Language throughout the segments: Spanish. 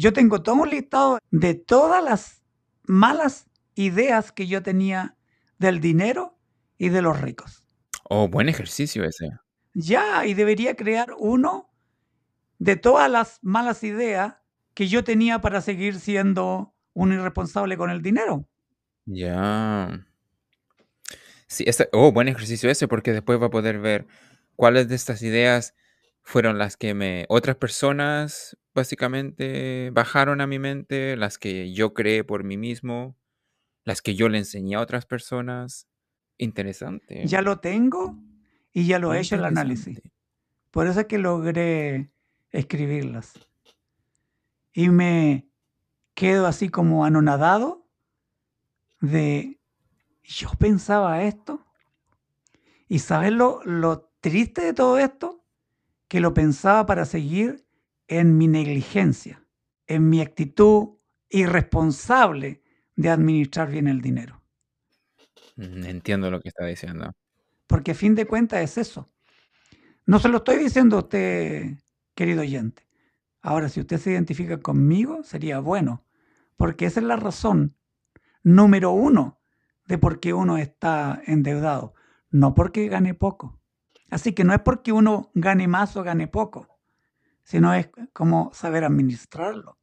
Yo tengo todo un listado de todas las malas ideas que yo tenía del dinero y de los ricos. Oh, buen ejercicio ese. Ya, y debería crear uno de todas las malas ideas que yo tenía para seguir siendo un irresponsable con el dinero. Ya. Sí, este, oh, buen ejercicio ese, porque después va a poder ver cuáles de estas ideas fueron las que me otras personas básicamente bajaron a mi mente, las que yo creé por mí mismo, las que yo le enseñé a otras personas. Interesante. Ya lo tengo y ya lo he hecho el análisis. Por eso es que logré escribirlas. Y me quedo así como anonadado de, yo pensaba esto. Y sabes lo, lo triste de todo esto? Que lo pensaba para seguir en mi negligencia, en mi actitud irresponsable de administrar bien el dinero. Mm, entiendo lo que está diciendo. Porque a fin de cuentas es eso. No se lo estoy diciendo a usted, querido oyente. Ahora, si usted se identifica conmigo, sería bueno, porque esa es la razón número uno de por qué uno está endeudado, no porque gane poco. Así que no es porque uno gane más o gane poco, sino es como saber administrarlo.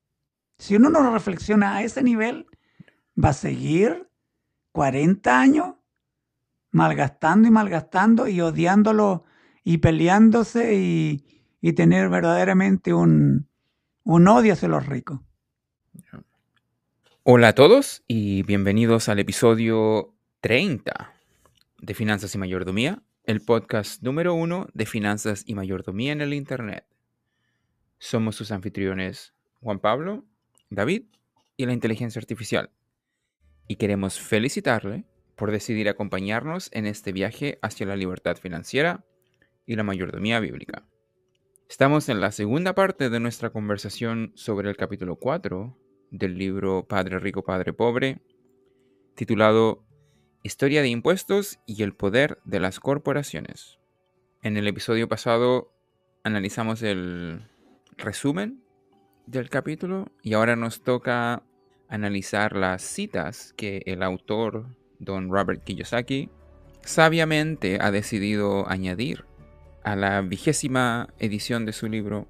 Si uno no reflexiona a ese nivel, va a seguir 40 años malgastando y malgastando y odiándolo y peleándose y, tener verdaderamente un, un odio hacia los ricos. Hola a todos y bienvenidos al episodio 30 de Finanzas y Mayordomía, el podcast número uno de Finanzas y Mayordomía en el Internet. Somos sus anfitriones Juan Pablo, David y la inteligencia artificial. Y queremos felicitarle por decidir acompañarnos en este viaje hacia la libertad financiera y la mayordomía bíblica. Estamos en la segunda parte de nuestra conversación sobre el capítulo 4 del libro Padre Rico, Padre Pobre, titulado Historia de impuestos y el poder de las corporaciones. En el episodio pasado analizamos el resumen del capítulo y ahora nos toca analizar las citas que el autor, don Robert Kiyosaki, sabiamente ha decidido añadir a la vigésima edición de su libro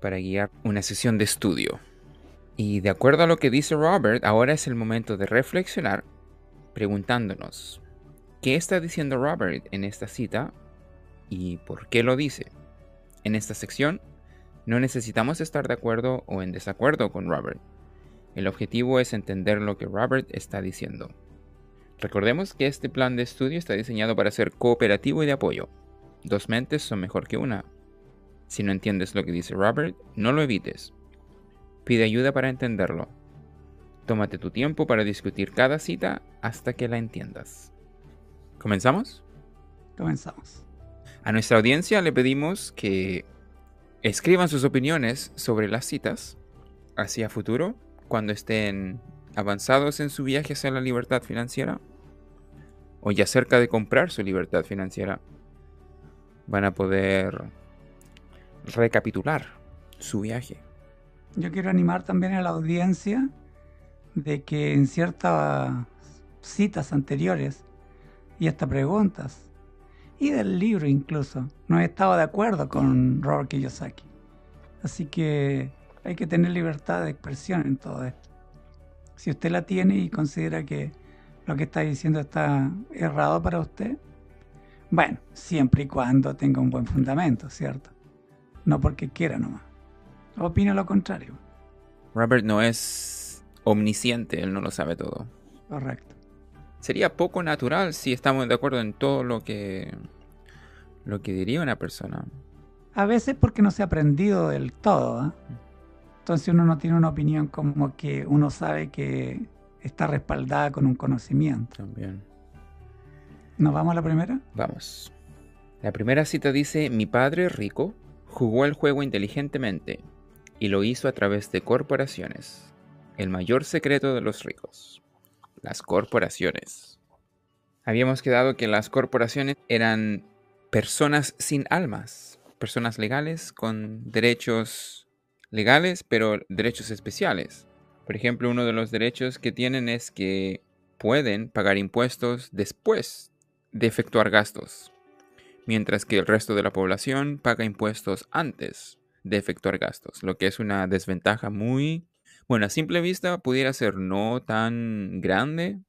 para guiar una sesión de estudio. Y de acuerdo a lo que dice Robert, ahora es el momento de reflexionar preguntándonos, ¿qué está diciendo Robert en esta cita y por qué lo dice? En esta sección no necesitamos estar de acuerdo o en desacuerdo con Robert. El objetivo es entender lo que Robert está diciendo. Recordemos que este plan de estudio está diseñado para ser cooperativo y de apoyo. Dos mentes son mejor que una. Si no entiendes lo que dice Robert, no lo evites. Pide ayuda para entenderlo. Tómate tu tiempo para discutir cada cita hasta que la entiendas. ¿Comenzamos? Comenzamos. A nuestra audiencia le pedimos que escriban sus opiniones sobre las citas hacia futuro cuando estén avanzados en su viaje hacia la libertad financiera o ya cerca de comprar su libertad financiera, van a poder recapitular su viaje. Yo quiero animar también a la audiencia de que en ciertas citas anteriores y hasta preguntas y del libro incluso no he estado de acuerdo con Robert Kiyosaki. Así que hay que tener libertad de expresión en todo esto. Si usted la tiene y considera que lo que está diciendo está errado para usted, bueno, siempre y cuando tenga un buen fundamento, ¿cierto? No porque quiera nomás. Opina lo contrario. Robert no es omnisciente, él no lo sabe todo. Correcto. Sería poco natural si estamos de acuerdo en todo lo que lo que diría una persona. A veces porque no se ha aprendido del todo. ¿ah? Entonces uno no tiene una opinión como que uno sabe que está respaldada con un conocimiento. También. ¿Nos vamos a la primera? Vamos. La primera cita dice, mi padre rico jugó el juego inteligentemente y lo hizo a través de corporaciones. El mayor secreto de los ricos. Las corporaciones. Habíamos quedado que las corporaciones eran personas sin almas, personas legales con derechos legales, pero derechos especiales. Por ejemplo, uno de los derechos que tienen es que pueden pagar impuestos después de efectuar gastos, mientras que el resto de la población paga impuestos antes de efectuar gastos, lo que es una desventaja muy, bueno, a simple vista pudiera ser no tan grande,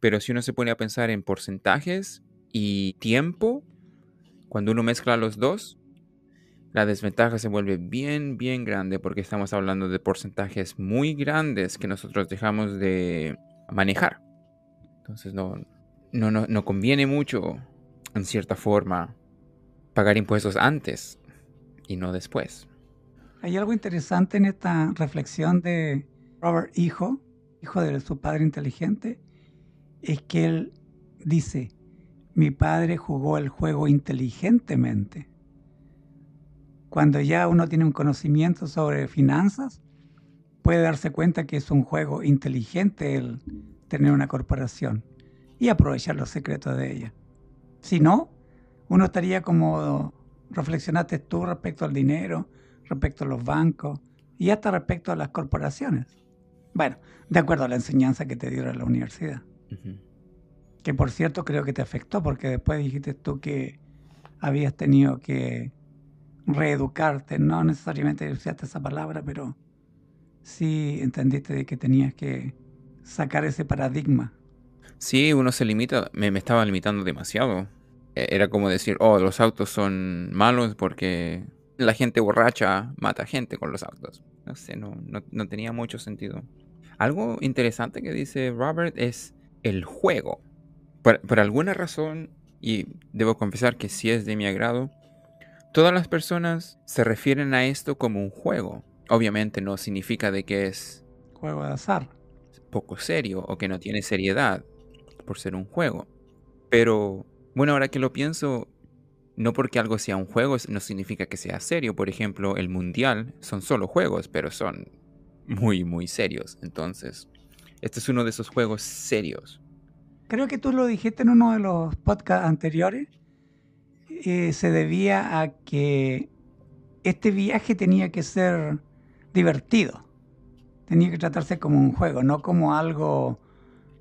pero si uno se pone a pensar en porcentajes y tiempo, cuando uno mezcla los dos, la desventaja se vuelve bien, bien grande porque estamos hablando de porcentajes muy grandes que nosotros dejamos de manejar. Entonces no, no, no, no conviene mucho, en cierta forma, pagar impuestos antes y no después. Hay algo interesante en esta reflexión de Robert Hijo, hijo de su padre inteligente, es que él dice, mi padre jugó el juego inteligentemente. Cuando ya uno tiene un conocimiento sobre finanzas, puede darse cuenta que es un juego inteligente el tener una corporación y aprovechar los secretos de ella. Si no, uno estaría como reflexionaste tú respecto al dinero, respecto a los bancos y hasta respecto a las corporaciones. Bueno, de acuerdo a la enseñanza que te dieron en la universidad que por cierto creo que te afectó porque después dijiste tú que habías tenido que reeducarte, no necesariamente usaste esa palabra, pero sí entendiste de que tenías que sacar ese paradigma. Sí, uno se limita, me, estaba limitando demasiado. E, era como decir, oh, los autos son malos porque la gente borracha mata gente con los autos. No sé, no, no tenía mucho sentido. Algo interesante que dice Robert es el juego por, alguna razón, y debo confesar que sí es de mi agrado, todas las personas se refieren a esto como un juego. Obviamente no significa de que es... Juego de azar. Poco serio o que no tiene seriedad por ser un juego. Pero, bueno, ahora que lo pienso, no porque algo sea un juego no significa que sea serio. Por ejemplo, el mundial son solo juegos, pero son muy, muy serios. Entonces, este es uno de esos juegos serios creo que tú lo dijiste en uno de los podcasts anteriores, eh, se debía a que este viaje tenía que ser divertido, tenía que tratarse como un juego, no como algo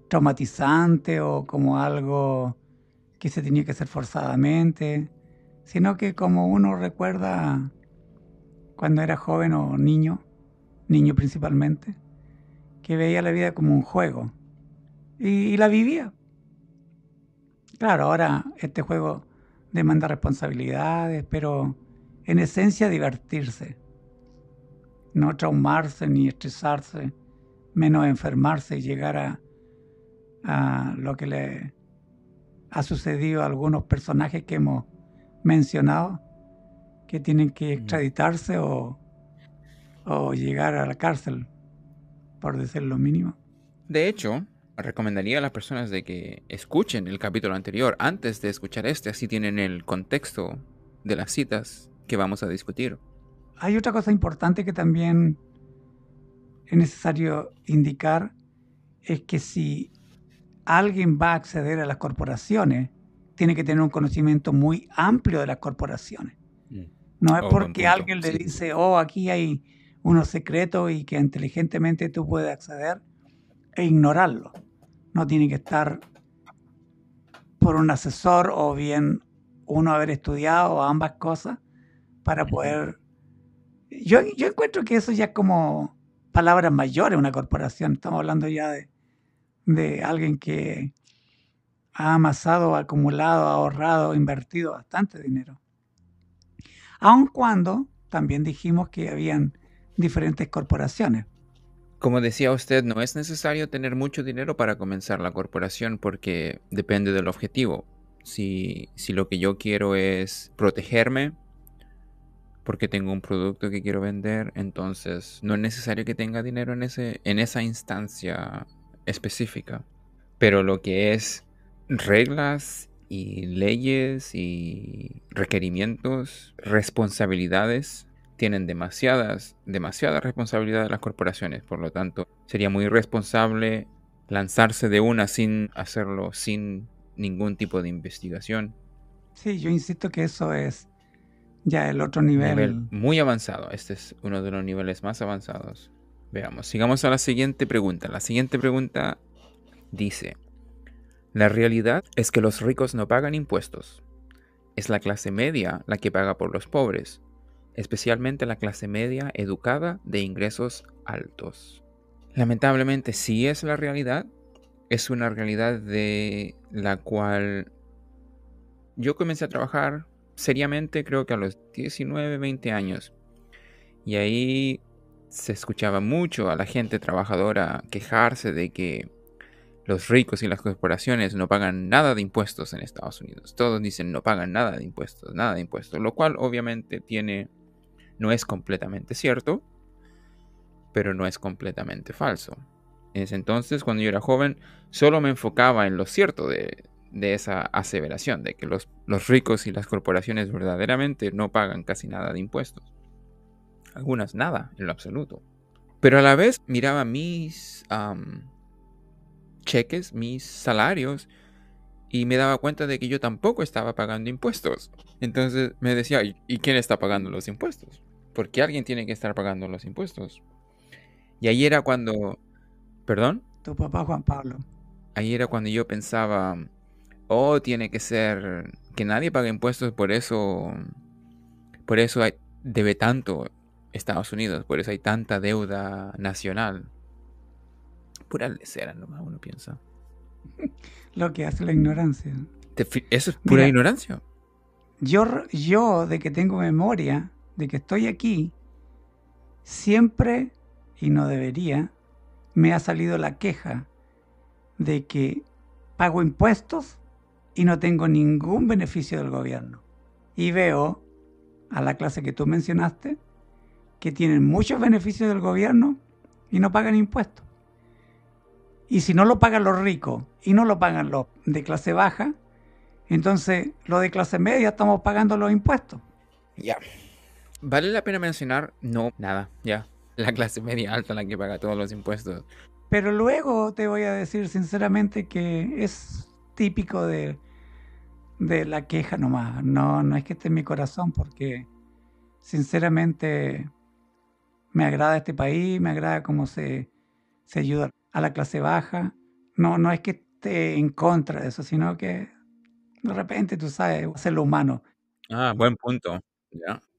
traumatizante o como algo que se tenía que hacer forzadamente, sino que como uno recuerda cuando era joven o niño, niño principalmente, que veía la vida como un juego y, la vivía. Claro, ahora este juego demanda responsabilidades, pero en esencia divertirse. No traumarse ni estresarse, menos enfermarse y llegar a, a lo que le ha sucedido a algunos personajes que hemos mencionado, que tienen que extraditarse o, o llegar a la cárcel, por decir lo mínimo. De hecho, recomendaría a las personas de que escuchen el capítulo anterior antes de escuchar este, así tienen el contexto de las citas que vamos a discutir. Hay otra cosa importante que también es necesario indicar, es que si alguien va a acceder a las corporaciones, tiene que tener un conocimiento muy amplio de las corporaciones. No es oh, porque alguien le dice, oh, aquí hay unos secretos y que inteligentemente tú puedes acceder e ignorarlo. No tiene que estar por un asesor o bien uno haber estudiado ambas cosas para poder... Yo, yo encuentro que eso ya es como palabras mayores, una corporación. Estamos hablando ya de, de alguien que ha amasado, acumulado, ahorrado, invertido bastante dinero. Aun cuando también dijimos que habían diferentes corporaciones. Como decía usted, no es necesario tener mucho dinero para comenzar la corporación porque depende del objetivo. Si, si lo que yo quiero es protegerme porque tengo un producto que quiero vender, entonces no es necesario que tenga dinero en, ese, en esa instancia específica. Pero lo que es reglas y leyes y requerimientos, responsabilidades tienen demasiadas, demasiadas responsabilidades las corporaciones. Por lo tanto, sería muy irresponsable lanzarse de una sin hacerlo, sin ningún tipo de investigación. Sí, yo insisto que eso es Ya el otro nivel. Nivel muy avanzado. Este es uno de los niveles más avanzados. Veamos, sigamos a la siguiente pregunta. La siguiente pregunta dice, la realidad es que los ricos no pagan impuestos. Es la clase media la que paga por los pobres, especialmente la clase media educada de ingresos altos. Lamentablemente sí es la realidad. Es una realidad de la cual yo comencé a trabajar seriamente creo que a los 19, 20 años. Y ahí se escuchaba mucho a la gente trabajadora quejarse de que los ricos y las corporaciones no pagan nada de impuestos en Estados Unidos. Todos dicen no pagan nada de impuestos, nada de impuestos, lo cual obviamente tiene no es completamente cierto, pero no es completamente falso. En ese entonces, cuando yo era joven, solo me enfocaba en lo cierto de, de esa aseveración, de que los, los, ricos y las corporaciones verdaderamente no pagan casi nada de impuestos. Algunas nada, en lo absoluto. Pero a la vez miraba mis cheques, mis salarios, y me daba cuenta de que yo tampoco estaba pagando impuestos. Entonces me decía, ¿y quién está pagando los impuestos? Porque alguien tiene que estar pagando los impuestos. Y ahí era cuando... ¿Perdón? Tu papá Juan Pablo. Ahí era cuando yo pensaba, o tiene que ser que nadie pague impuestos, por eso, por eso hay, debe tanto Estados Unidos, por eso hay tanta deuda nacional. Pura lecera nomás uno piensa. Lo que hace la ignorancia. Eso es pura ignorancia. Yo, yo, de que tengo memoria, de que estoy aquí, siempre, y no debería, me ha salido la queja de que pago impuestos y no tengo ningún beneficio del gobierno. Y veo a la clase que tú mencionaste que tienen muchos beneficios del gobierno y no pagan impuestos. Y si no lo pagan los ricos y no lo pagan los de clase baja, entonces los de clase media estamos pagando los impuestos. Ya. Vale la pena mencionar, no, nada, ya. La clase media alta la que paga todos los impuestos. Pero luego te voy a decir sinceramente que es típico de de la queja nomás. No, no es que esté en mi corazón porque sinceramente me agrada este país, me agrada cómo se, se ayuda a la clase baja. No, no es que esté en contra de eso, sino que de repente tú sabes, es lo humano. Ah, buen punto.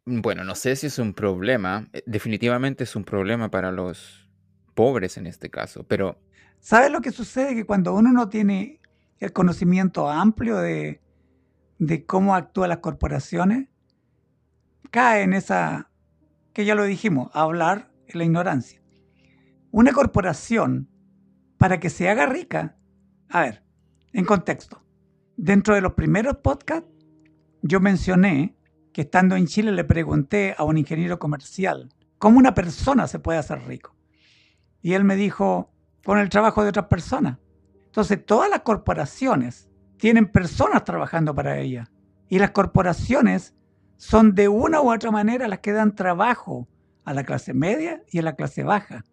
Bueno, no sé si es un problema. Eh, definitivamente es un problema para los pobres en este caso, pero... ¿Sabes lo que sucede? Que cuando uno no tiene el conocimiento amplio de, de cómo actúan las corporaciones, cae en esa, que ya lo dijimos, hablar en la ignorancia. Una corporación, para que se haga rica, a ver, en contexto, dentro de los primeros podcasts, yo mencioné que estando en Chile le pregunté a un ingeniero comercial cómo una persona se puede hacer rico. Y él me dijo, con el trabajo de otras personas. Entonces, todas las corporaciones tienen personas trabajando para ella. Y las corporaciones son de una u otra manera las que dan trabajo a la clase media y a la clase baja.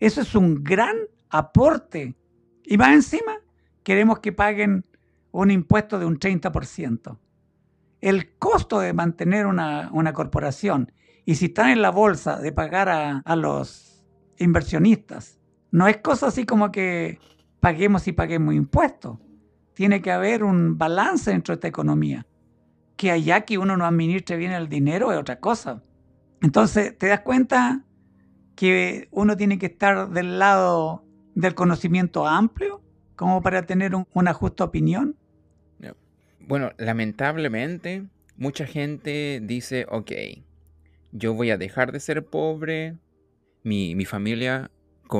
Eso es un gran aporte. Y más encima, queremos que paguen un impuesto de un 30%. El costo de mantener una, corporación y si están en la bolsa de pagar a, a los inversionistas, no es cosa así como que paguemos y paguemos impuestos tiene que haber un balance dentro de esta economía. Que allá que uno no administre bien el dinero es otra cosa. Entonces, ¿te das cuenta que uno tiene que estar del lado del conocimiento amplio como para tener una justa opinión? Bueno, lamentablemente, mucha gente dice, ok, yo voy a dejar de ser pobre, mi, mi familia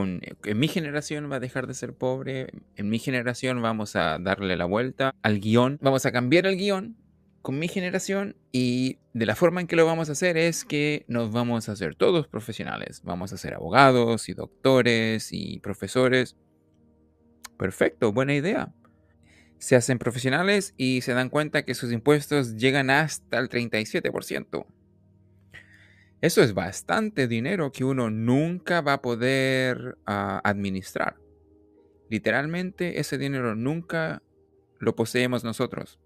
en mi generación va a dejar de ser pobre, en mi generación vamos a darle la vuelta al guion, vamos a cambiar el guion con mi generación y de la forma en que lo vamos a hacer es que nos vamos a hacer todos profesionales, vamos a ser abogados y doctores y profesores. Perfecto, buena idea. Se hacen profesionales y se dan cuenta que sus impuestos llegan hasta el 37%. Eso es bastante dinero que uno nunca va a poder ah, administrar. Literalmente ese dinero nunca lo poseemos nosotros.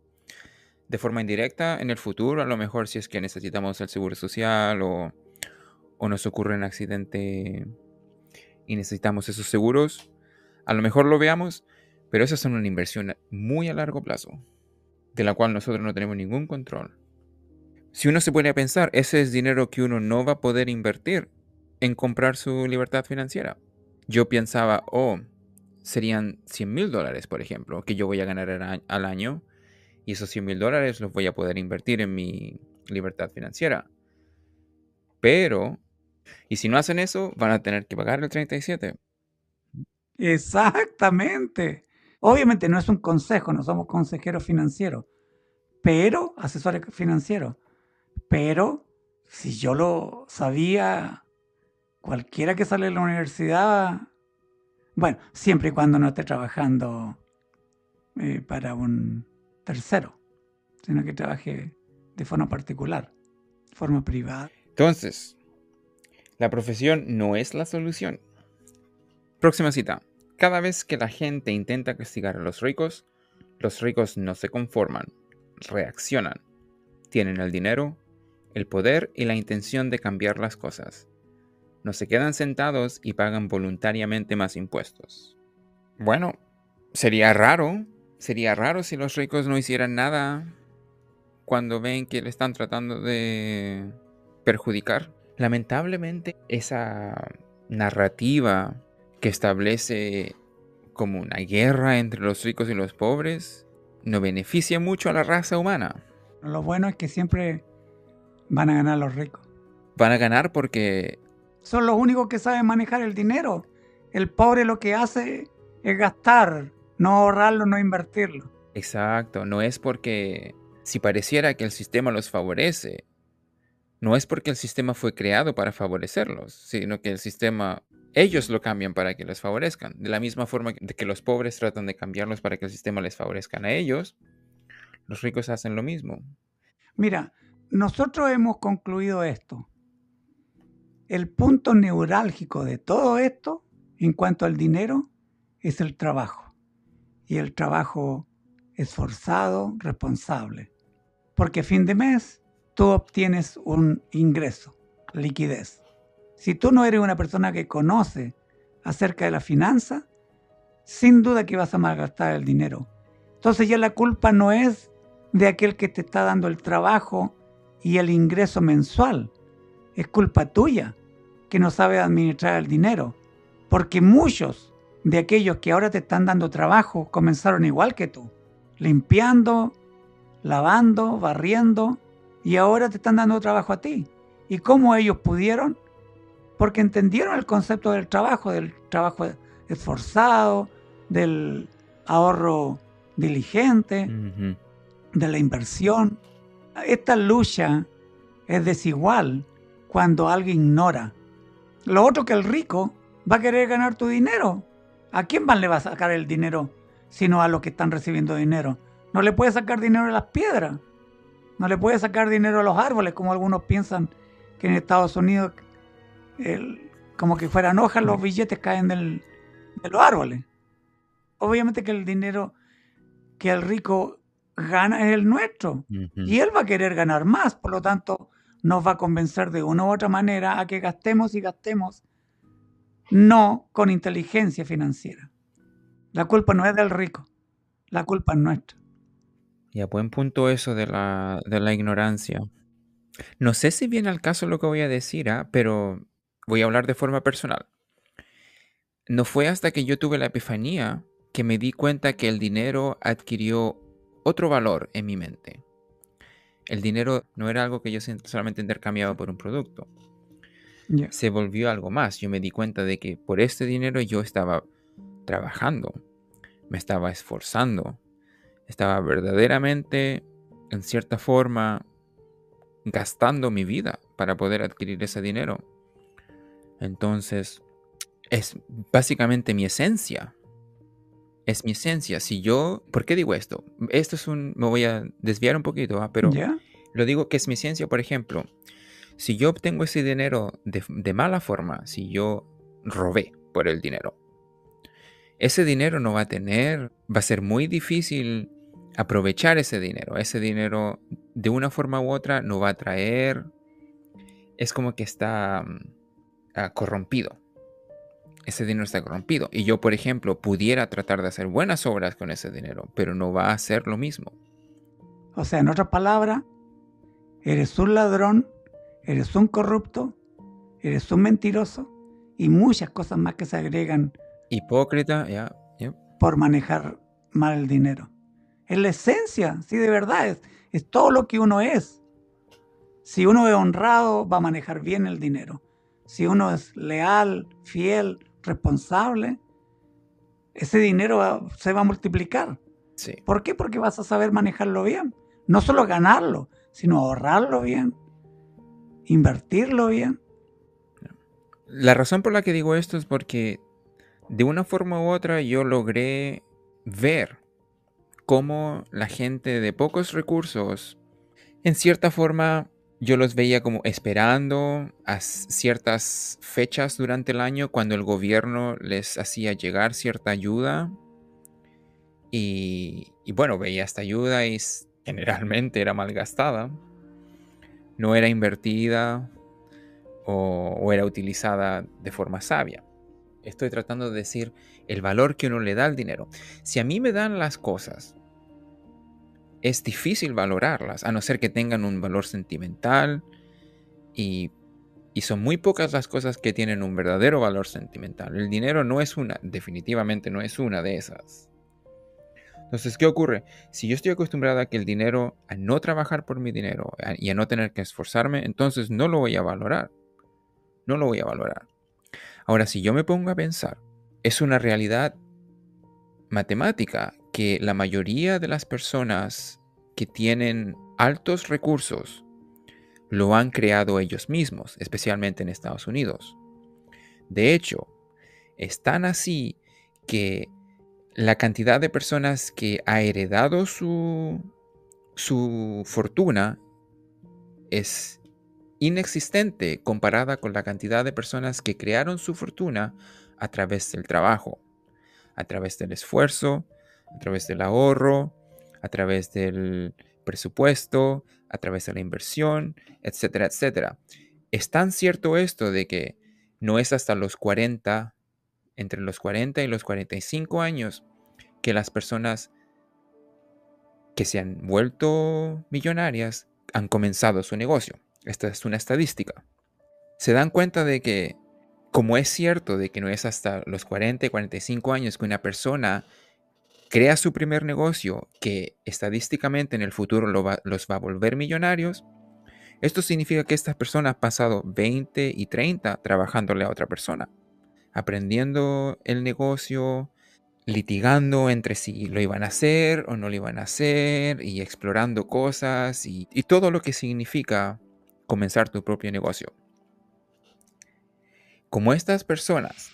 De forma indirecta en el futuro, a lo mejor si es que necesitamos el seguro social o, o nos ocurre un accidente y necesitamos esos seguros, a lo mejor lo veamos, pero esas son una inversión muy a largo plazo, de la cual nosotros no tenemos ningún control. Si uno se pone a pensar, ese es dinero que uno no va a poder invertir en comprar su libertad financiera. Yo pensaba, oh, serían 100 mil dólares, por ejemplo, que yo voy a ganar al año y esos 100 mil dólares los voy a poder invertir en mi libertad financiera. Pero, y si no hacen eso, van a tener que pagar el 37. Exactamente. Obviamente no es un consejo, no somos consejeros financieros, pero asesores financieros. Pero si yo lo sabía, cualquiera que sale de la universidad, bueno, siempre y cuando no esté trabajando eh, para un tercero, sino que trabaje de forma particular, forma privada. Entonces, la profesión no es la solución. Próxima cita. Cada vez que la gente intenta castigar a los ricos, los ricos no se conforman, reaccionan. Tienen el dinero, el poder y la intención de cambiar las cosas. No se quedan sentados y pagan voluntariamente más impuestos. Bueno, sería raro, sería raro si los ricos no hicieran nada cuando ven que le están tratando de perjudicar. Lamentablemente, esa narrativa que establece como una guerra entre los ricos y los pobres, no beneficia mucho a la raza humana. Lo bueno es que siempre van a ganar los ricos. Van a ganar porque... Son los únicos que saben manejar el dinero. El pobre lo que hace es gastar, no ahorrarlo, no invertirlo. Exacto, no es porque si pareciera que el sistema los favorece, no es porque el sistema fue creado para favorecerlos, sino que el sistema ellos lo cambian para que les favorezcan. De la misma forma que los pobres tratan de cambiarlos para que el sistema les favorezca a ellos, los ricos hacen lo mismo. Mira, nosotros hemos concluido esto. El punto neurálgico de todo esto, en cuanto al dinero, es el trabajo. Y el trabajo esforzado, responsable. Porque fin de mes tú obtienes un ingreso, liquidez. Si tú no eres una persona que conoce acerca de la finanza, sin duda que vas a malgastar el dinero. Entonces ya la culpa no es de aquel que te está dando el trabajo y el ingreso mensual. Es culpa tuya que no sabes administrar el dinero. Porque muchos de aquellos que ahora te están dando trabajo comenzaron igual que tú. Limpiando, lavando, barriendo y ahora te están dando trabajo a ti. ¿Y cómo ellos pudieron? porque entendieron el concepto del trabajo, del trabajo esforzado, del ahorro diligente, de la inversión. Esta lucha es desigual cuando alguien ignora. Lo otro que el rico va a querer ganar tu dinero. ¿A quién más le va a sacar el dinero sino a los que están recibiendo dinero? No le puede sacar dinero a las piedras. No le puede sacar dinero a los árboles, como algunos piensan que en Estados Unidos como que fueran hojas, los billetes caen de los árboles. Obviamente que el dinero que el rico gana es el nuestro y él va a querer ganar más, por lo tanto nos va a convencer de una u otra manera a que gastemos y gastemos, no con inteligencia financiera. La culpa no es del rico, la culpa es nuestra. Y a buen punto eso de la, de la ignorancia. No sé si viene al caso lo que voy a decir, ¿ah? pero voy a hablar de forma personal. No fue hasta que yo tuve la epifanía que me di cuenta que el dinero adquirió otro valor en mi mente. El dinero no era algo que yo solamente intercambiaba por un producto. Se volvió algo más. Yo me di cuenta de que por este dinero yo estaba trabajando, me estaba esforzando, estaba verdaderamente, en cierta forma, gastando mi vida para poder adquirir ese dinero. Entonces, es básicamente mi esencia. Es mi esencia. Si yo, ¿por qué digo esto? Esto es un, me voy a desviar un poquito, ¿ah? pero lo digo que es mi esencia, por ejemplo, si yo obtengo ese dinero de, mala forma, si yo robé por el dinero, ese dinero no va a tener, va a ser muy difícil aprovechar ese dinero. Ese dinero de una forma u otra no va a traer, es como que está mm, ah, corrompido. Ese dinero está corrompido. Y yo, por ejemplo, pudiera tratar de hacer buenas obras con ese dinero, pero no va a ser lo mismo. O sea, en otras palabras, eres un ladrón, eres un corrupto, eres un mentiroso y muchas cosas más que se agregan. Hipócrita, ya. Por manejar mal el dinero. Es la esencia, sí, de verdad, es, es todo lo que uno es. Si uno es honrado, va a manejar bien el dinero. Si uno es leal, fiel, responsable, ese dinero se va a multiplicar. Sí. ¿Por qué? Porque vas a saber manejarlo bien. No solo ganarlo, sino ahorrarlo bien, invertirlo bien. La razón por la que digo esto es porque de una forma u otra yo logré ver cómo la gente de pocos recursos, en cierta forma, yo los veía como esperando a ciertas fechas durante el año cuando el gobierno les hacía llegar cierta ayuda. Y, bueno, veía esta ayuda y generalmente era malgastada. No era invertida o era utilizada de forma sabia. Estoy tratando de decir el valor que uno le da al dinero. Si a mí me dan las cosas, es difícil valorarlas, a no ser que tengan un valor sentimental y, y son muy pocas las cosas que tienen un verdadero valor sentimental. El dinero no es una, definitivamente no es una de esas. Entonces, ¿qué ocurre? Si yo estoy acostumbrado a que el dinero, a no trabajar por mi dinero y a no tener que esforzarme, entonces no lo voy a valorar. No lo voy a valorar. Ahora, si yo me pongo a pensar, es una realidad matemática que la mayoría de las personas que tienen altos recursos lo han creado ellos mismos, especialmente en Estados Unidos. De hecho, es tan así que la cantidad de personas que ha heredado su, su fortuna es inexistente comparada con la cantidad de personas que crearon su fortuna a través del trabajo, a través del esfuerzo, a través del ahorro, a través del presupuesto, a través de la inversión, etcétera, etcétera. Es tan cierto esto de que no es hasta los 40, entre los 40 y los 45 años, que las personas que se han vuelto millonarias han comenzado su negocio. Esta es una estadística. Se dan cuenta de que, como es cierto de que no es hasta los 40 y 45 años que una persona crea su primer negocio que estadísticamente en el futuro los va a volver millonarios, esto significa que estas personas han pasado 20 y 30 trabajándole a otra persona, aprendiendo el negocio, litigando entre si lo iban a hacer o no lo iban a hacer y explorando cosas y todo lo que significa comenzar tu propio negocio. Como estas personas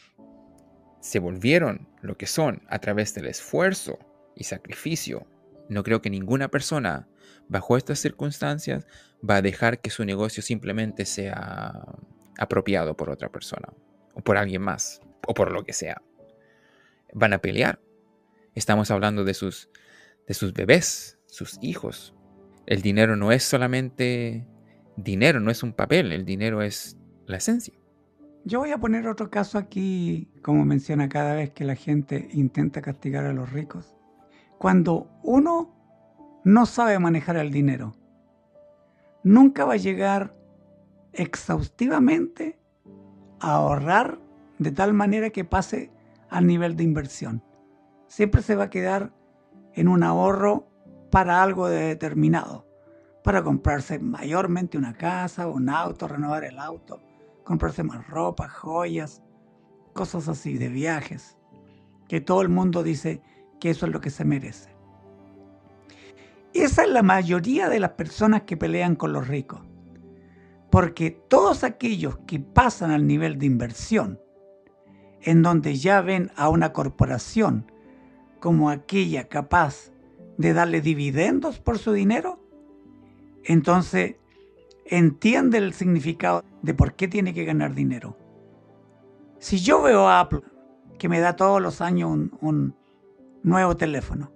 se volvieron lo que son a través del esfuerzo y sacrificio, no creo que ninguna persona bajo estas circunstancias va a dejar que su negocio simplemente sea apropiado por otra persona o por alguien más o por lo que sea. Van a pelear. Estamos hablando de sus de sus bebés, sus hijos. El dinero no es solamente dinero, no es un papel, el dinero es la esencia. Yo voy a poner otro caso aquí, como menciona cada vez que la gente intenta castigar a los ricos. Cuando uno no sabe manejar el dinero, nunca va a llegar exhaustivamente ahorrar de tal manera que pase al nivel de inversión. Siempre se va a quedar en un ahorro para algo determinado para comprarse mayormente una casa, un auto, renovar el auto, comprarse más ropa, joyas, cosas así de viajes, que todo el mundo dice que eso es lo que se merece. Esa es la mayoría de las personas que pelean con los ricos, porque todos aquellos que pasan al nivel de inversión, en donde ya ven a una corporación como aquella capaz de darle dividendos por su dinero, entonces entiende el significado de por qué tiene que ganar dinero. Si yo veo a Apple que me da todos los años un, nuevo teléfono,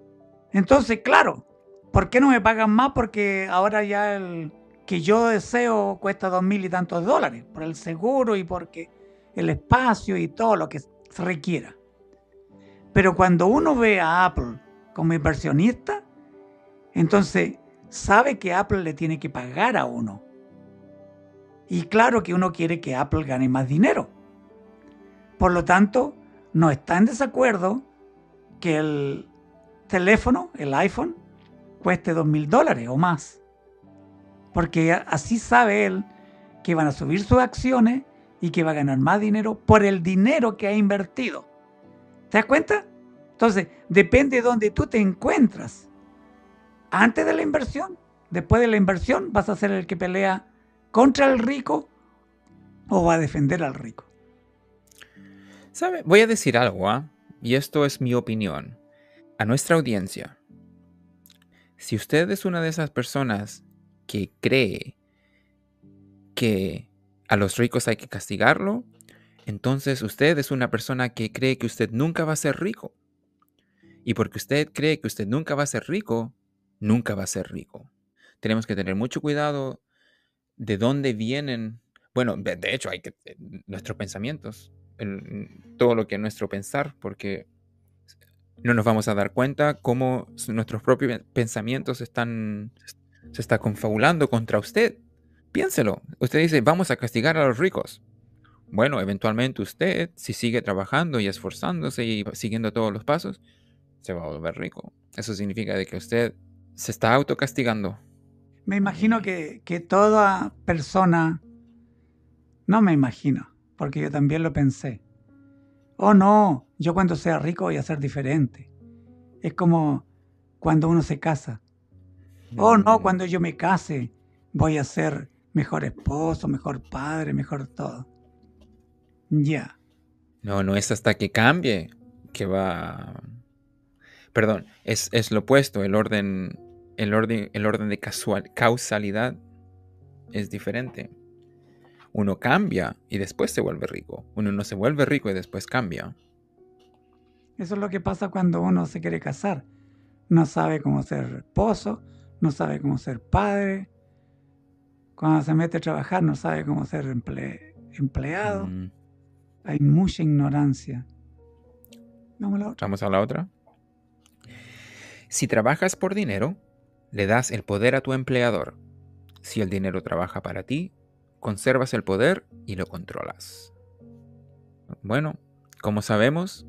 entonces claro, ¿Por qué no me pagan más? Porque ahora ya el que yo deseo cuesta dos mil y tantos dólares por el seguro y porque el espacio y todo lo que se requiera. Pero cuando uno ve a Apple como inversionista, entonces sabe que Apple le tiene que pagar a uno. Y claro que uno quiere que Apple gane más dinero. Por lo tanto, no está en desacuerdo que el teléfono, el iPhone, cueste dos mil dólares o más. Porque así sabe él que van a subir sus acciones y que va a ganar más dinero por el dinero que ha invertido. ¿Te das cuenta? Entonces, depende de dónde tú te encuentras. Antes de la inversión, después de la inversión, vas a ser el que pelea contra el rico o va a defender al rico. ¿Sabe? Voy a decir algo, ¿ah? Y esto es mi opinión. A nuestra audiencia. Si usted es una de esas personas que cree que a los ricos hay que castigarlo, entonces usted es una persona que cree que usted nunca va a ser rico. Y porque usted cree que usted nunca va a ser rico, nunca va a ser rico. Tenemos que tener mucho cuidado de dónde vienen, bueno, de hecho hay que, eh, nuestros pensamientos, todo lo que es nuestro pensar, porque no nos vamos a dar cuenta cómo nuestros propios pensamientos están, se está confabulando contra usted. Piénselo. Usted dice, vamos a castigar a los ricos. Bueno, eventualmente usted, si sigue trabajando y esforzándose y siguiendo todos los pasos, se va a volver rico. Eso significa de que usted se está autocastigando. Me imagino que, que toda persona, no me imagino, porque yo también lo pensé. Oh no, yo cuando sea rico voy a ser diferente. Es como cuando uno se casa. Oh no, mm. cuando yo me case voy a ser mejor esposo, mejor padre, mejor todo. Ya. No, no es hasta que cambie que va. Perdón, es, es lo opuesto. El orden, el orden, el orden de casual, causalidad es diferente. Uno cambia y después se vuelve rico. Uno no se vuelve rico y después cambia. Eso es lo que pasa cuando uno se quiere casar. No sabe cómo ser esposo, no sabe cómo ser padre, cuando se mete a trabajar no sabe cómo ser empleado. Mm. Hay mucha ignorancia. Vamos a la otra. Vamos a la otra. Si trabajas por dinero, le das el poder a tu empleador. Si el dinero trabaja para ti, conservas el poder y lo controlas. Bueno, como sabemos,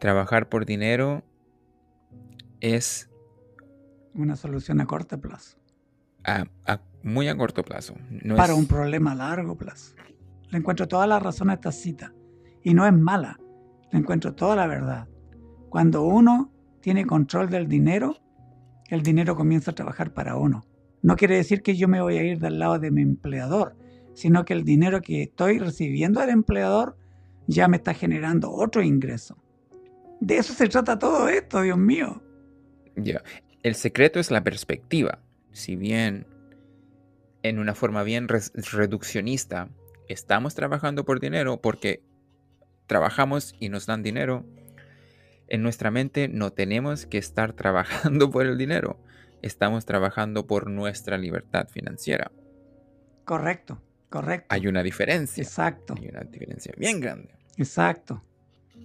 trabajar por dinero es... Una solución a corto plazo muy a corto plazo. para un problema a largo plazo. Le encuentro toda la razón a esta cita. Y no es mala. Le encuentro toda la verdad. Cuando uno tiene control del dinero, el dinero comienza a trabajar para uno. No quiere decir que yo me voy a ir del lado de mi empleador, sino que el dinero que estoy recibiendo del empleador ya me está generando otro ingreso. De eso se trata todo esto, Dios mío. Ya. El secreto es la perspectiva si bien en una forma bien reduccionista, estamos trabajando por dinero porque trabajamos y nos dan dinero, en nuestra mente no tenemos que estar trabajando por el dinero, estamos trabajando por nuestra libertad financiera. Correcto, correcto. Hay una diferencia. Exacto. Hay una diferencia bien grande. Exacto.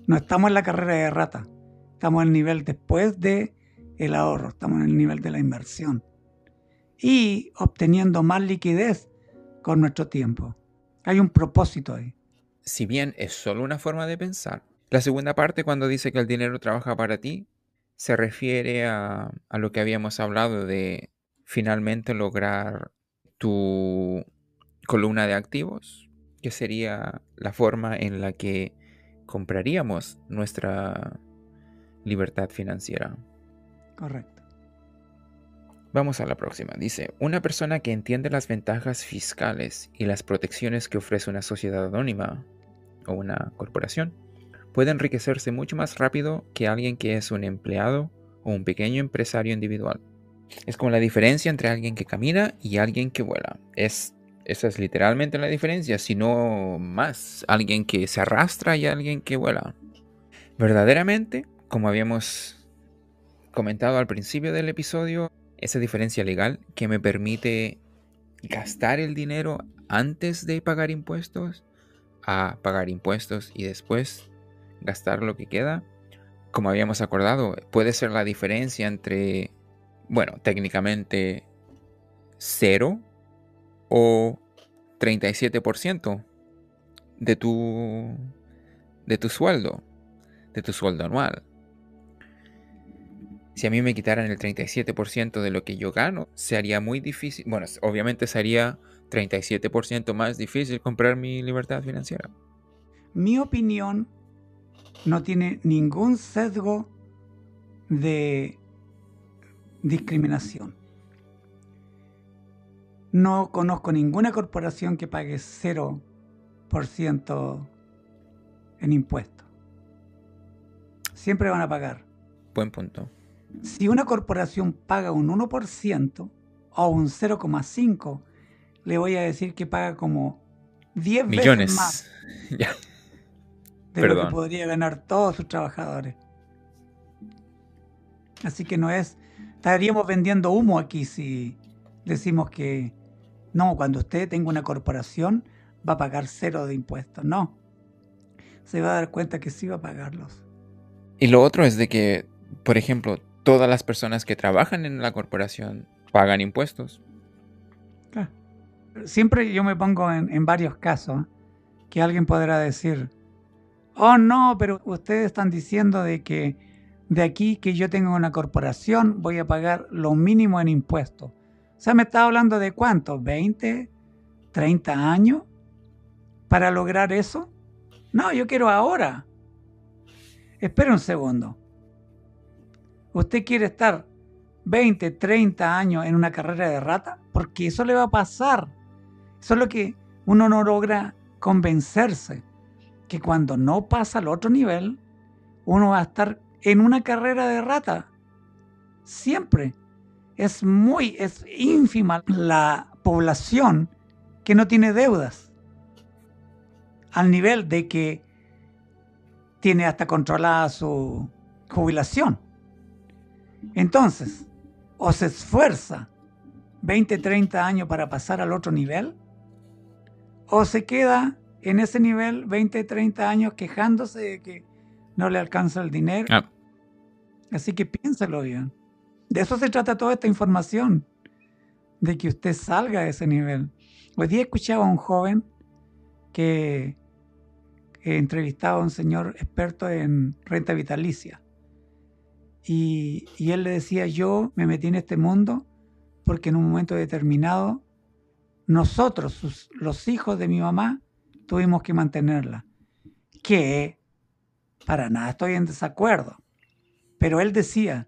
No estamos en la carrera de rata, estamos en el nivel después de el ahorro, estamos en el nivel de la inversión y obteniendo más liquidez con nuestro tiempo. Hay un propósito ahí. Si bien es solo una forma de pensar, la segunda parte cuando dice que el dinero trabaja para ti, se refiere a, a lo que habíamos hablado de finalmente lograr tu columna de activos, que sería la forma en la que compraríamos nuestra libertad financiera. Correcto. Vamos a la próxima. Dice, una persona que entiende las ventajas fiscales y las protecciones que ofrece una sociedad anónima o una corporación puede enriquecerse mucho más rápido que alguien que es un empleado o un pequeño empresario individual. Es como la diferencia entre alguien que camina y alguien que vuela. Es, esa es literalmente la diferencia, si no más. Alguien que se arrastra y alguien que vuela. Verdaderamente, como habíamos comentado al principio del episodio, esa diferencia legal que me permite gastar el dinero antes de pagar impuestos a pagar impuestos y después gastar lo que queda. Como habíamos acordado, puede ser la diferencia entre, bueno, técnicamente 0 o 37% de tu, de tu sueldo, de tu sueldo anual. Si a mí me quitaran el 37% de lo que yo gano, sería muy difícil. Bueno, obviamente sería 37% más difícil comprar mi libertad financiera. Mi opinión no tiene ningún sesgo de discriminación. No conozco ninguna corporación que pague 0% en impuestos. Siempre van a pagar. Buen punto. Si una corporación paga un 1% o un 0,5%, le voy a decir que paga como 10 Millones. veces más ya. de lo que podría ganar todos sus trabajadores. Así que no es, estaríamos vendiendo humo aquí si decimos que no, cuando usted tenga una corporación va a pagar cero de impuestos. No, se va a dar cuenta que sí va a pagarlos. Y lo otro es de que, por ejemplo, todas las personas que trabajan en la corporación pagan impuestos. Claro. Siempre yo me pongo en, varios casos que alguien podrá decir, oh no, pero ustedes están diciendo de que de aquí que yo tengo una corporación voy a pagar lo mínimo en impuestos. O sea, me está hablando de cuánto, 20, 30 años para lograr eso. No, yo quiero ahora. Espera un segundo. ¿Usted quiere estar 20, 30 años en una carrera de rata? Porque eso le va a pasar. Eso es lo que uno no logra convencerse. Que cuando no pasa al otro nivel, uno va a estar en una carrera de rata. Siempre. Es muy, es ínfima la población que no tiene deudas. Al nivel de que tiene hasta controlada su jubilación. Entonces, o se esfuerza 20, 30 años para pasar al otro nivel, o se queda en ese nivel 20, 30 años quejándose de que no le alcanza el dinero. Ah, Así que piénselo bien. De eso se trata toda esta información, de que usted salga de ese nivel. Hoy día escuchaba a un joven que, que entrevistaba a un señor experto en renta vitalicia. Y, él le decía, yo me metí en este mundo porque en un momento determinado nosotros, los hijos de mi mamá, tuvimos que mantenerla. Que para nada estoy en desacuerdo. Pero él decía,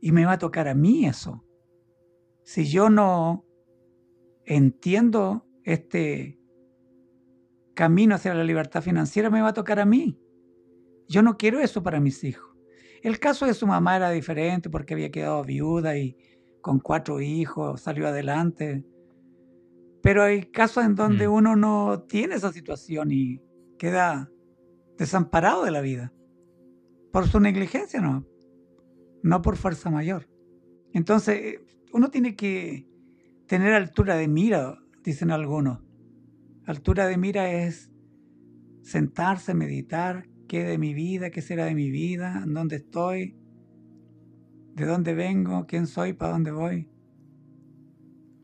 y me va a tocar a mí eso. Si yo no entiendo este camino hacia la libertad financiera, me va a tocar a mí. Yo no quiero eso para mis hijos. El caso de su mamá era diferente porque había quedado viuda y con cuatro hijos salió adelante. Pero hay casos en donde Mm. uno no tiene esa situación y queda desamparado de la vida por su negligencia, no, no por fuerza mayor. Entonces, uno tiene que tener altura de mira, dicen algunos. Altura de mira es sentarse, meditar, qué de mi vida, qué será de mi vida, dónde estoy, de dónde vengo, quién soy, para dónde voy.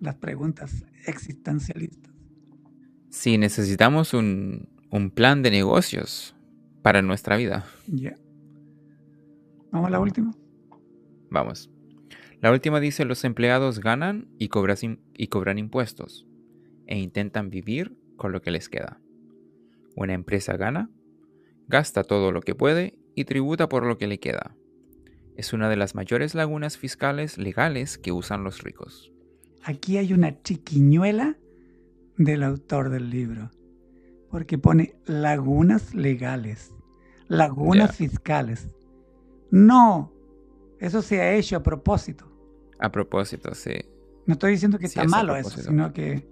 Las preguntas existencialistas. sí, necesitamos un, un plan de negocios para nuestra vida. Ya. Vamos a la última. Vamos. La última dice, los empleados ganan y, cobras im- y cobran impuestos e intentan vivir con lo que les queda. Una empresa gana, gasta todo lo que puede y tributa por lo que le queda. Es una de las mayores lagunas fiscales legales que usan los ricos. Aquí hay una chiquiñuela del autor del libro, porque pone lagunas legales, lagunas fiscales. No, eso se ha hecho a propósito. A propósito, sí. No estoy diciendo que Sí, está es malo eso, sino que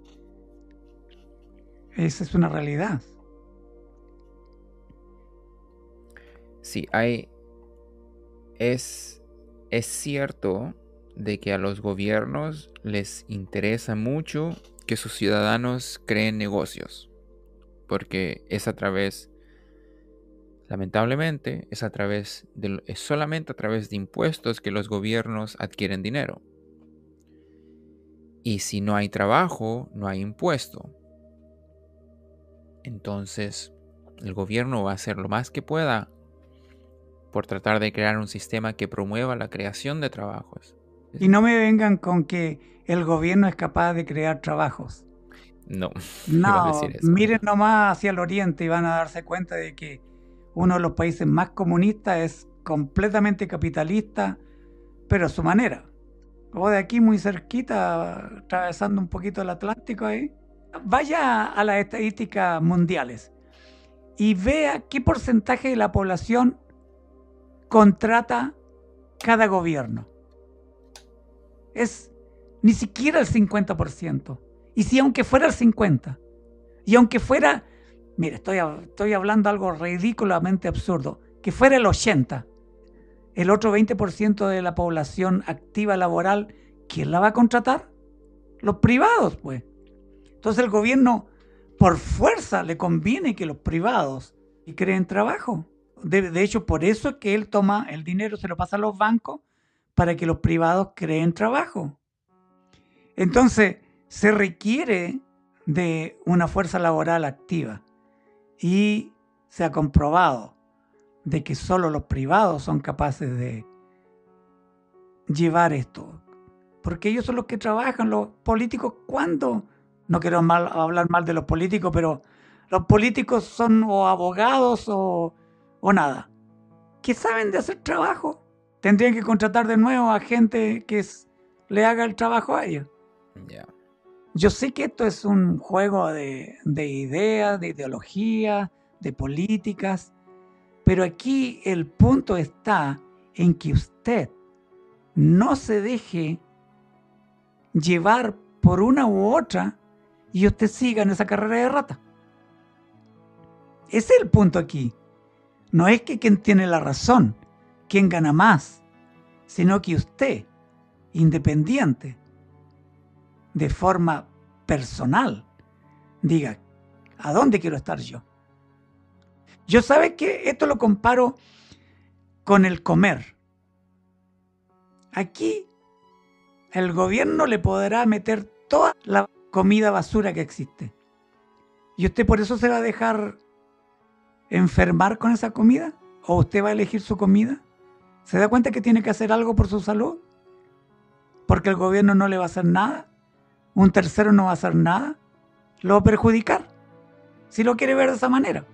esa es una realidad. Sí, hay... Es es cierto de que a los gobiernos les interesa mucho que sus ciudadanos creen negocios, porque es a través, lamentablemente, es a través de, es solamente a través de impuestos que los gobiernos adquieren dinero. Y si no hay trabajo, no hay impuesto. Entonces, el gobierno va a hacer lo más que pueda por tratar de crear un sistema que promueva la creación de trabajos. Y no me vengan con que el gobierno es capaz de crear trabajos. No, no, miren nomás hacia el oriente y van a darse cuenta de que uno de los países más comunistas es completamente capitalista, pero a su manera. O de aquí muy cerquita, atravesando un poquito el Atlántico ahí. Vaya a las estadísticas mundiales y vea qué porcentaje de la población contrata cada gobierno. Es ni siquiera el 50%. Y si aunque fuera el 50%, y aunque fuera, mire, estoy, estoy hablando algo ridículamente absurdo, que fuera el 80%, el otro 20% de la población activa laboral, ¿quién la va a contratar? Los privados, pues. Entonces el gobierno, por fuerza, le conviene que los privados creen trabajo. De, de, hecho, por eso es que él toma el dinero, se lo pasa a los bancos para que los privados creen trabajo. Entonces, se requiere de una fuerza laboral activa y se ha comprobado de que solo los privados son capaces de llevar esto. Porque ellos son los que trabajan, los políticos, ¿cuándo? No quiero mal, hablar mal de los políticos, pero los políticos son o abogados o, o nada. Que saben de hacer trabajo. Tendrían que contratar de nuevo a gente que le haga el trabajo a ellos. Yo sé que esto es un juego de, de ideas, de ideología, de políticas, pero aquí el punto está en que usted no se deje llevar por una u otra y usted siga en esa carrera de rata. Ese es el punto aquí. No es que quien tiene la razón, quien gana más, sino que usted, independiente, de forma personal, diga, ¿a dónde quiero estar yo? Yo sabe que esto lo comparo con el comer. Aquí el gobierno le podrá meter toda la comida basura que existe. ¿Y usted por eso se va a dejar enfermar con esa comida? ¿O usted va a elegir su comida? ¿Se da cuenta que tiene que hacer algo por su salud? Porque el gobierno no le va a hacer nada. Un tercero no va a hacer nada. Lo va a perjudicar. Si lo quiere ver de esa manera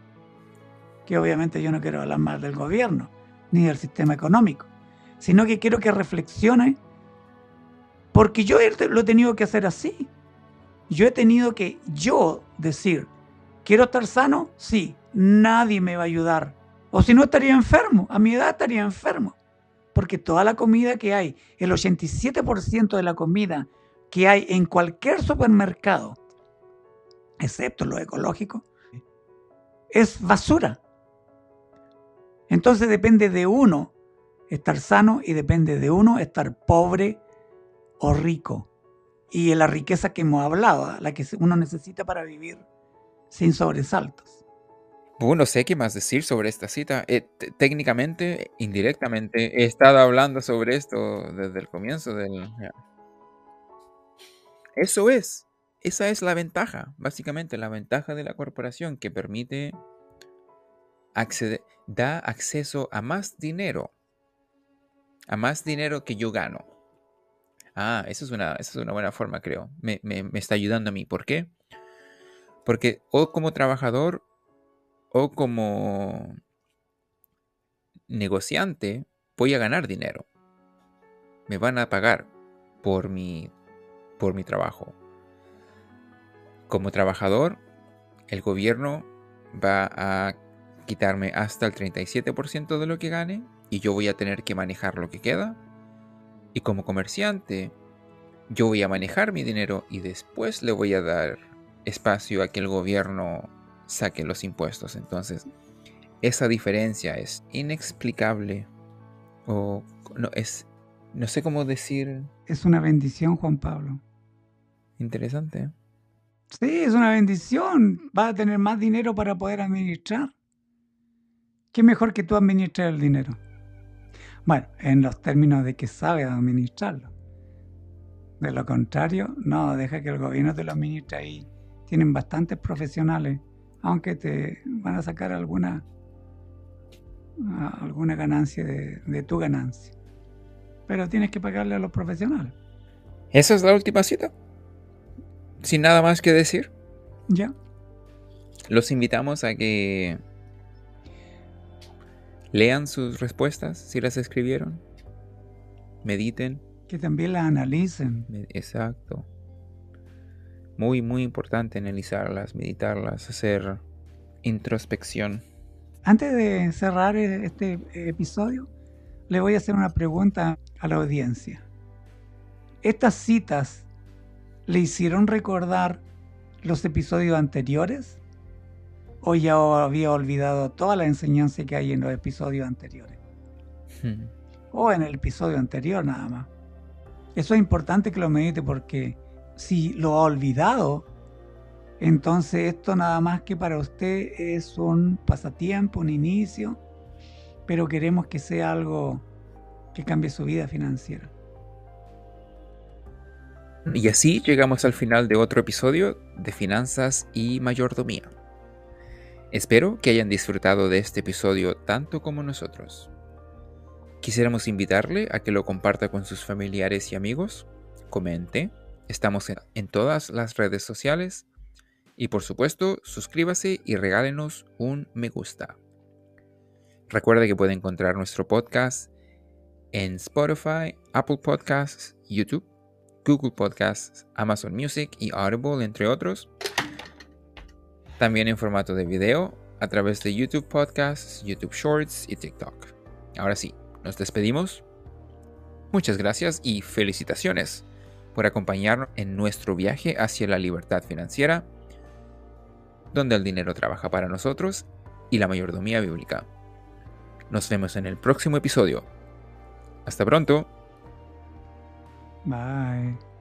que obviamente yo no quiero hablar mal del gobierno ni del sistema económico, sino que quiero que reflexione, porque yo lo he tenido que hacer así. Yo he tenido que yo decir, quiero estar sano, sí, nadie me va a ayudar. O si no estaría enfermo, a mi edad estaría enfermo. Porque toda la comida que hay, el 87% de la comida que hay en cualquier supermercado, excepto lo ecológico, es basura. Entonces depende de uno estar sano y depende de uno estar pobre o rico. Y la riqueza que hemos hablado, la que uno necesita para vivir sin sobresaltos. Bueno, sé qué más decir sobre esta cita. Eh, técnicamente, indirectamente, he estado hablando sobre esto desde el comienzo del... Eso es. Esa es la ventaja, básicamente, la ventaja de la corporación que permite da acceso a más dinero, a más dinero que yo gano. Ah, esa es una, es una buena forma, creo. Me, me, está ayudando a mí. ¿Por qué? Porque o como trabajador o como negociante voy a ganar dinero. Me van a pagar por mi, por mi trabajo. Como trabajador, el gobierno va a quitarme hasta el 37% de lo que gane y yo voy a tener que manejar lo que queda. Y como comerciante, yo voy a manejar mi dinero y después le voy a dar espacio a que el gobierno saque los impuestos. Entonces, esa diferencia es inexplicable o no es No sé cómo decir. Es una bendición, Juan Pablo. Interesante. ¿eh? Sí, es una bendición. Vas a tener más dinero para poder administrar. ¿Qué mejor que tú administrar el dinero? Bueno, en los términos de que sabes administrarlo. De lo contrario, no, deja que el gobierno te lo administre ahí. Tienen bastantes profesionales, aunque te van a sacar alguna, alguna ganancia de, de tu ganancia. Pero tienes que pagarle a los profesionales. ¿Esa es la última cita? Sin nada más que decir. Ya. Los invitamos a que lean sus respuestas si las escribieron. Mediten. Que también las analicen. Exacto. Muy, muy importante analizarlas, meditarlas, hacer introspección. Antes de cerrar e-, este episodio, le voy a hacer una pregunta a la audiencia. ¿Estas citas le hicieron recordar los episodios anteriores? ¿O ya había olvidado toda la enseñanza que hay en los episodios anteriores? Hmm. O en el episodio anterior nada más. Eso es importante que lo medite porque si lo ha olvidado, entonces esto nada más que para usted es un pasatiempo, un inicio, pero queremos que sea algo que cambie su vida financiera. Y así llegamos al final de otro episodio de Finanzas y Mayordomía. Espero que hayan disfrutado de este episodio tanto como nosotros. Quisiéramos invitarle a que lo comparta con sus familiares y amigos, comente, estamos en, todas las redes sociales y por supuesto suscríbase y regálenos un me gusta. Recuerde que puede encontrar nuestro podcast en Spotify, Apple Podcasts, YouTube, Google Podcasts, Amazon Music y Audible, entre otros. También en formato de video a través de YouTube Podcasts, YouTube Shorts y TikTok. Ahora sí, nos despedimos. Muchas gracias y felicitaciones por acompañarnos en nuestro viaje hacia la libertad financiera, donde el dinero trabaja para nosotros y la mayordomía bíblica. Nos vemos en el próximo episodio. Hasta pronto. Bye.